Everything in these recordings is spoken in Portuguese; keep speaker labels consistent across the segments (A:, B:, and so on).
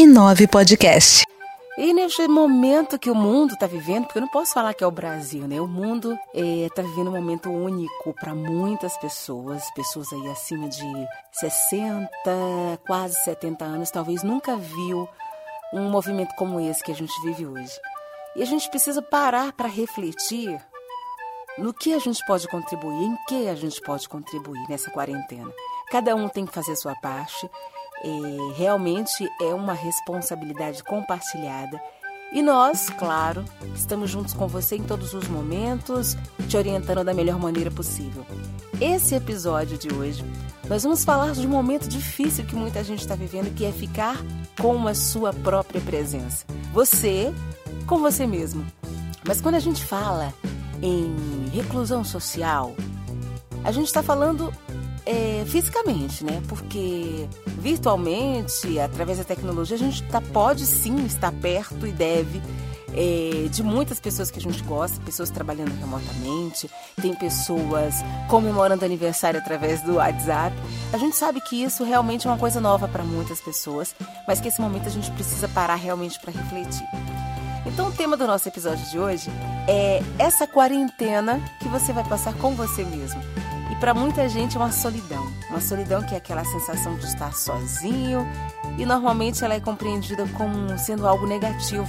A: Inove Podcast.
B: E neste momento que o mundo está vivendo, porque eu não posso falar que é o Brasil, né? O mundo está é, vivendo um momento único para muitas pessoas, pessoas aí acima de 60, quase 70 anos, talvez nunca viu um movimento como esse que a gente vive hoje. E a gente precisa parar para refletir no que a gente pode contribuir, em que a gente pode contribuir nessa quarentena. Cada um tem que fazer a sua parte. É, realmente é uma responsabilidade compartilhada. E nós, claro, estamos juntos com você em todos os momentos, te orientando da melhor maneira possível. Esse episódio de hoje, nós vamos falar de um momento difícil que muita gente está vivendo, que é ficar com a sua própria presença. Você com você mesmo. Mas quando a gente fala em reclusão social, a gente está falando é, fisicamente, né? Porque virtualmente, através da tecnologia, a gente tá, pode sim estar perto e deve é, de muitas pessoas que a gente gosta, pessoas trabalhando remotamente, tem pessoas comemorando aniversário através do WhatsApp. A gente sabe que isso realmente é uma coisa nova para muitas pessoas, mas que esse momento a gente precisa parar realmente para refletir. Então, o tema do nosso episódio de hoje é essa quarentena que você vai passar com você mesmo. Para muita gente é uma solidão, uma solidão que é aquela sensação de estar sozinho e normalmente ela é compreendida como sendo algo negativo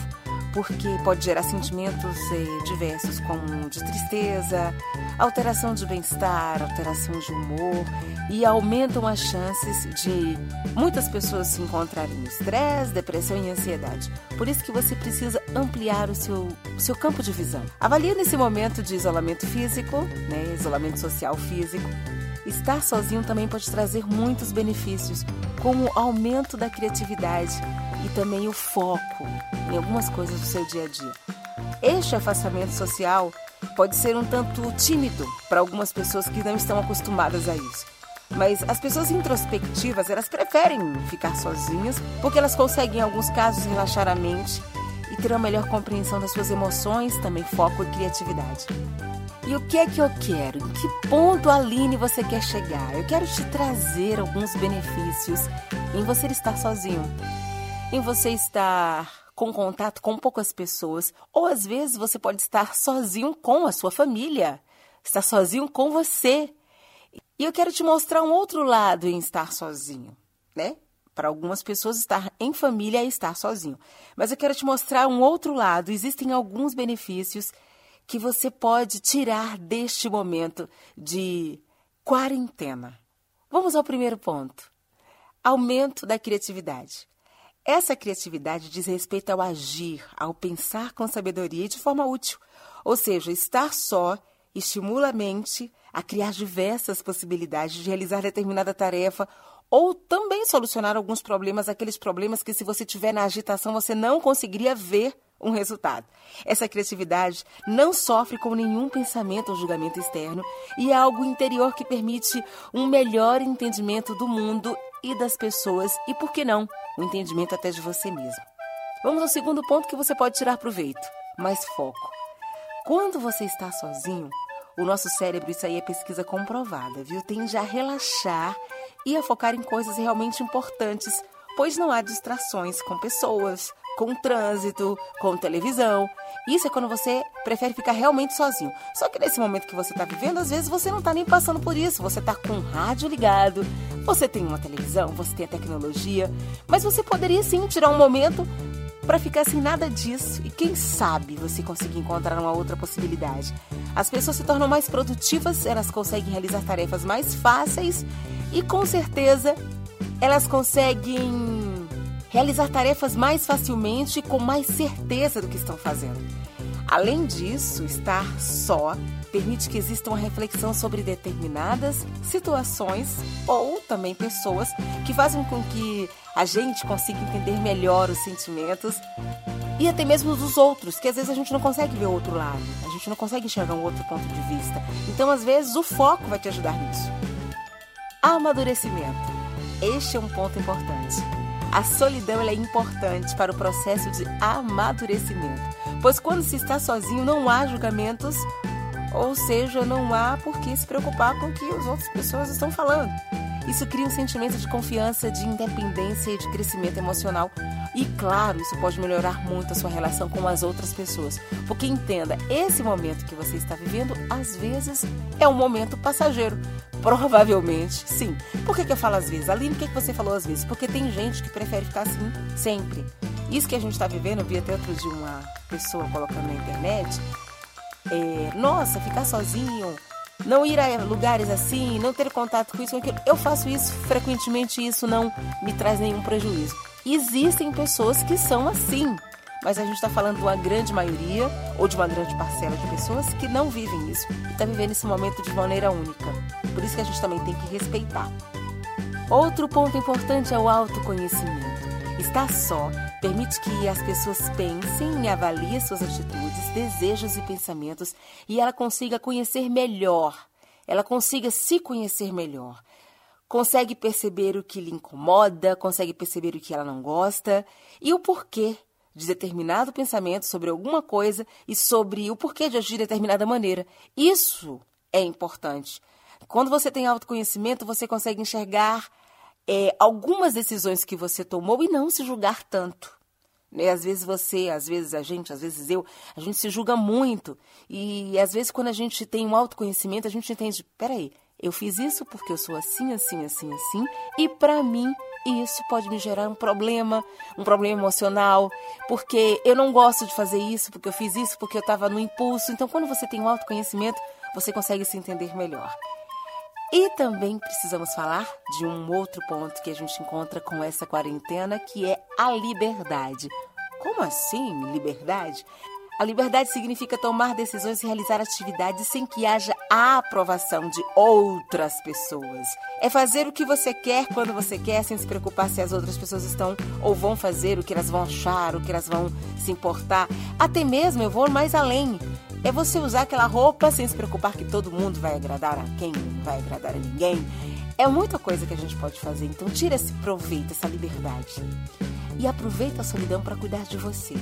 B: porque pode gerar sentimentos eh, diversos, como de tristeza, alteração de bem-estar, alteração de humor, e aumentam as chances de muitas pessoas se encontrarem no estresse, depressão e ansiedade. Por isso que você precisa ampliar o seu, o seu campo de visão. Avalie nesse momento de isolamento físico, né, isolamento social físico, Estar sozinho também pode trazer muitos benefícios, como aumento da criatividade e também o foco em algumas coisas do seu dia a dia. Este afastamento social pode ser um tanto tímido para algumas pessoas que não estão acostumadas a isso. Mas as pessoas introspectivas, elas preferem ficar sozinhas porque elas conseguem, em alguns casos, relaxar a mente e ter uma melhor compreensão das suas emoções, também foco e criatividade. E o que é que eu quero? Em que ponto, Aline, você quer chegar? Eu quero te trazer alguns benefícios em você estar sozinho, em você estar com contato com poucas pessoas, ou às vezes você pode estar sozinho com a sua família, estar sozinho com você. E eu quero te mostrar um outro lado em estar sozinho, né? Para algumas pessoas, estar em família é estar sozinho. Mas eu quero te mostrar um outro lado. Existem alguns benefícios que você pode tirar deste momento de quarentena. Vamos ao primeiro ponto: aumento da criatividade. Essa criatividade diz respeito ao agir, ao pensar com sabedoria e de forma útil. Ou seja, estar só estimula a mente a criar diversas possibilidades de realizar determinada tarefa ou também solucionar alguns problemas, aqueles problemas que se você tiver na agitação você não conseguiria ver um resultado. Essa criatividade não sofre com nenhum pensamento ou julgamento externo e é algo interior que permite um melhor entendimento do mundo e das pessoas e, por que não, o entendimento até de você mesmo. Vamos ao segundo ponto que você pode tirar proveito: mais foco. Quando você está sozinho, o nosso cérebro, isso aí é pesquisa comprovada, viu? Tende a relaxar e a focar em coisas realmente importantes, pois não há distrações com pessoas, com trânsito, com televisão. Isso é quando você prefere ficar realmente sozinho. Só que nesse momento que você está vivendo, às vezes você não está nem passando por isso. Você está com o rádio ligado, você tem uma televisão, você tem a tecnologia, mas você poderia sim tirar um momento para ficar sem nada disso e quem sabe você conseguir encontrar uma outra possibilidade. As pessoas se tornam mais produtivas, elas conseguem realizar tarefas mais fáceis e com certeza elas conseguem realizar tarefas mais facilmente e com mais certeza do que estão fazendo. Além disso, estar só permite que exista uma reflexão sobre determinadas situações ou também pessoas que fazem com que a gente consiga entender melhor os sentimentos e até mesmo dos outros, que às vezes a gente não consegue ver o outro lado, a gente não consegue enxergar um outro ponto de vista. Então, às vezes, o foco vai te ajudar nisso. Amadurecimento. Este é um ponto importante. A solidão é importante para o processo de amadurecimento, pois quando se está sozinho não há julgamentos, ou seja, não há por que se preocupar com o que as outras pessoas estão falando. Isso cria um sentimento de confiança, de independência e de crescimento emocional, E claro, isso pode melhorar muito a sua relação com as outras pessoas. Porque entenda, esse momento que você está vivendo, às vezes, é um momento passageiro. Provavelmente, sim. Por que, que eu falo às vezes? Aline, por que, que você falou às vezes? Porque tem gente que prefere ficar assim sempre. Isso que a gente está vivendo, eu vi até outro dia uma pessoa colocando na internet. É, nossa, ficar sozinho, não ir a lugares assim, não ter contato com isso, com aquilo. Eu faço isso frequentemente e isso não me traz nenhum prejuízo. Existem pessoas que são assim, mas a gente está falando de uma grande maioria ou de uma grande parcela de pessoas que não vivem isso e está vivendo esse momento de maneira única. Por isso que a gente também tem que respeitar. Outro ponto importante é o autoconhecimento. Estar só permite que as pessoas pensem e avaliem suas atitudes, desejos e pensamentos e ela consiga conhecer melhor, ela consiga se conhecer melhor. Consegue perceber o que lhe incomoda, consegue perceber o que ela não gosta e o porquê de determinado pensamento sobre alguma coisa e sobre o porquê de agir de determinada maneira. Isso é importante. Quando você tem autoconhecimento, você consegue enxergar é, algumas decisões que você tomou e não se julgar tanto. Né? Às vezes você, às vezes a gente, às vezes eu, a gente se julga muito. E às vezes quando a gente tem um autoconhecimento, a gente entende, peraí, eu fiz isso porque eu sou assim, assim, assim, assim, e para mim isso pode me gerar um problema, um problema emocional, porque eu não gosto de fazer isso, porque eu fiz isso, porque eu estava no impulso. Então, quando você tem um autoconhecimento, você consegue se entender melhor. E também precisamos falar de um outro ponto que a gente encontra com essa quarentena, que é a liberdade. Como assim, liberdade? A liberdade significa tomar decisões e realizar atividades sem que haja a aprovação de outras pessoas. É fazer o que você quer quando você quer, sem se preocupar se as outras pessoas estão ou vão fazer, o que elas vão achar, o que elas vão se importar. Até mesmo eu vou mais além. É você usar aquela roupa sem se preocupar que todo mundo vai agradar a quem, não vai agradar a ninguém. É muita coisa que a gente pode fazer, então tira esse proveito, essa liberdade. E aproveita a solidão para cuidar de você.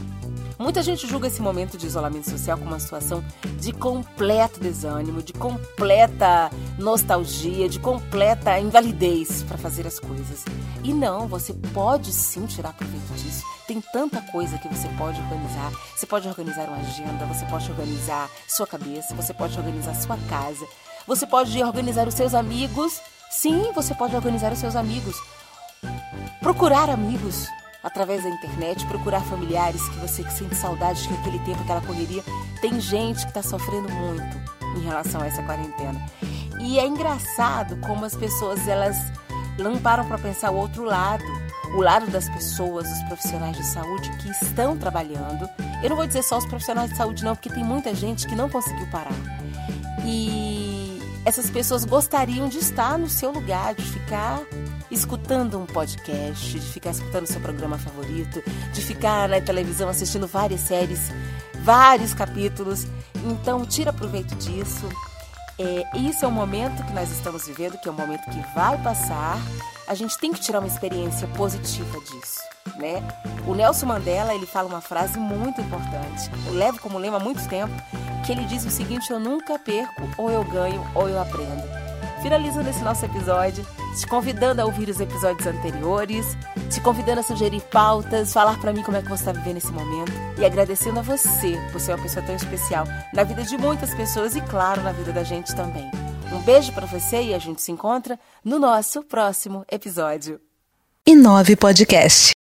B: Muita gente julga esse momento de isolamento social como uma situação de completo desânimo, de completa nostalgia, de completa invalidez para fazer as coisas. E não, você pode sim tirar proveito disso. Tem tanta coisa que você pode organizar. Você pode organizar uma agenda, você pode organizar sua cabeça, você pode organizar sua casa, você pode organizar os seus amigos. Sim, você pode organizar os seus amigos. Procurar amigos através da internet, procurar familiares que você sente saudade que aquele tempo, aquela correria. Tem gente que está sofrendo muito em relação a essa quarentena. E é engraçado como as pessoas elas não param para pensar o outro lado o lado das pessoas, dos profissionais de saúde que estão trabalhando. Eu não vou dizer só os profissionais de saúde, não, porque tem muita gente que não conseguiu parar. E essas pessoas gostariam de estar no seu lugar, de ficar escutando um podcast, de ficar escutando seu programa favorito, de ficar na televisão assistindo várias séries, vários capítulos. Então, tira proveito disso. É, isso é um momento que nós estamos vivendo, que é um momento que vai passar a gente tem que tirar uma experiência positiva disso, né? O Nelson Mandela, ele fala uma frase muito importante, eu levo como lema há muito tempo, que ele diz o seguinte, eu nunca perco, ou eu ganho, ou eu aprendo. Finalizando esse nosso episódio, te convidando a ouvir os episódios anteriores, te convidando a sugerir pautas, falar para mim como é que você está vivendo esse momento e agradecendo a você por ser uma pessoa tão especial na vida de muitas pessoas e, claro, na vida da gente também. Um beijo para você e a gente se encontra no nosso próximo episódio.
A: E nove podcast.